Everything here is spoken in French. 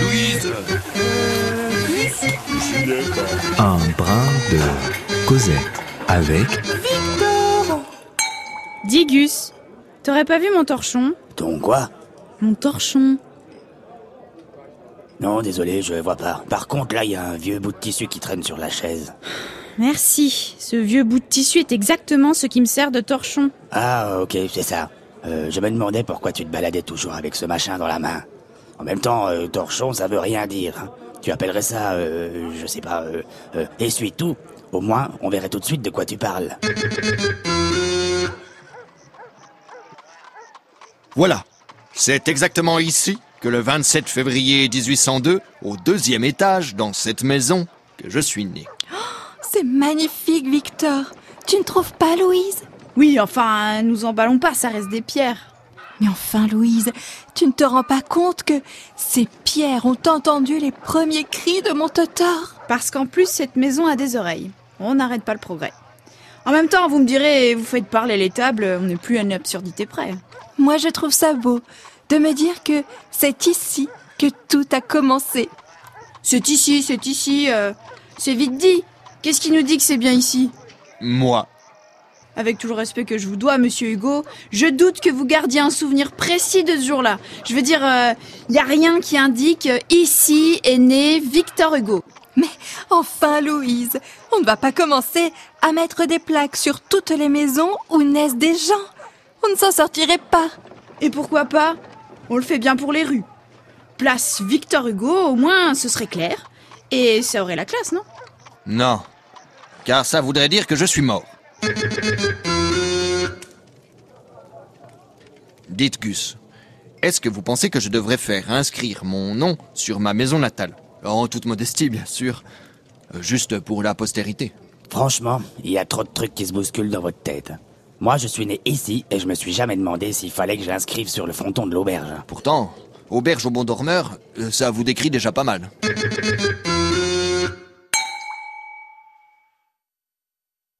Louise Un brin de Cosette avec Dis Gus, t'aurais pas vu mon torchon? Ton quoi? Mon torchon Non, désolé, je vois pas. Par contre, là, il y a un vieux bout de tissu qui traîne sur la chaise. Merci, ce vieux bout de tissu est exactement ce qui me sert de torchon. Ah, ok, c'est ça. Euh, je me demandais pourquoi tu te baladais toujours avec ce machin dans la main. En même temps, euh, torchon, ça veut rien dire. hein. Tu appellerais ça, euh, je sais pas, euh, euh, essuie-tout. Au moins, on verrait tout de suite de quoi tu parles. Voilà. C'est exactement ici que le 27 février 1802, au deuxième étage, dans cette maison, que je suis né. C'est magnifique, Victor. Tu ne trouves pas, Louise? Oui, enfin, nous emballons pas, ça reste des pierres. Mais enfin, Louise, tu ne te rends pas compte que ces pierres ont entendu les premiers cris de mon totor Parce qu'en plus, cette maison a des oreilles. On n'arrête pas le progrès. En même temps, vous me direz, vous faites parler les tables, on n'est plus à une absurdité près. Moi, je trouve ça beau de me dire que c'est ici que tout a commencé. C'est ici, c'est ici, euh, c'est vite dit. Qu'est-ce qui nous dit que c'est bien ici? Moi. Avec tout le respect que je vous dois, monsieur Hugo, je doute que vous gardiez un souvenir précis de ce jour-là. Je veux dire, il n'y a rien qui indique euh, ici est né Victor Hugo. Mais enfin, Louise, on ne va pas commencer à mettre des plaques sur toutes les maisons où naissent des gens. On ne s'en sortirait pas. Et pourquoi pas? On le fait bien pour les rues. Place Victor Hugo, au moins ce serait clair. Et ça aurait la classe, non? Non. Car ça voudrait dire que je suis mort. Dites Gus, est-ce que vous pensez que je devrais faire inscrire mon nom sur ma maison natale? En toute modestie, bien sûr. Euh, Juste pour la postérité. Franchement, il y a trop de trucs qui se bousculent dans votre tête. Moi, je suis né ici et je me suis jamais demandé s'il fallait que je l'inscrive sur le fronton de l'auberge. Pourtant, auberge au bon dormeur, euh, ça vous décrit déjà pas mal.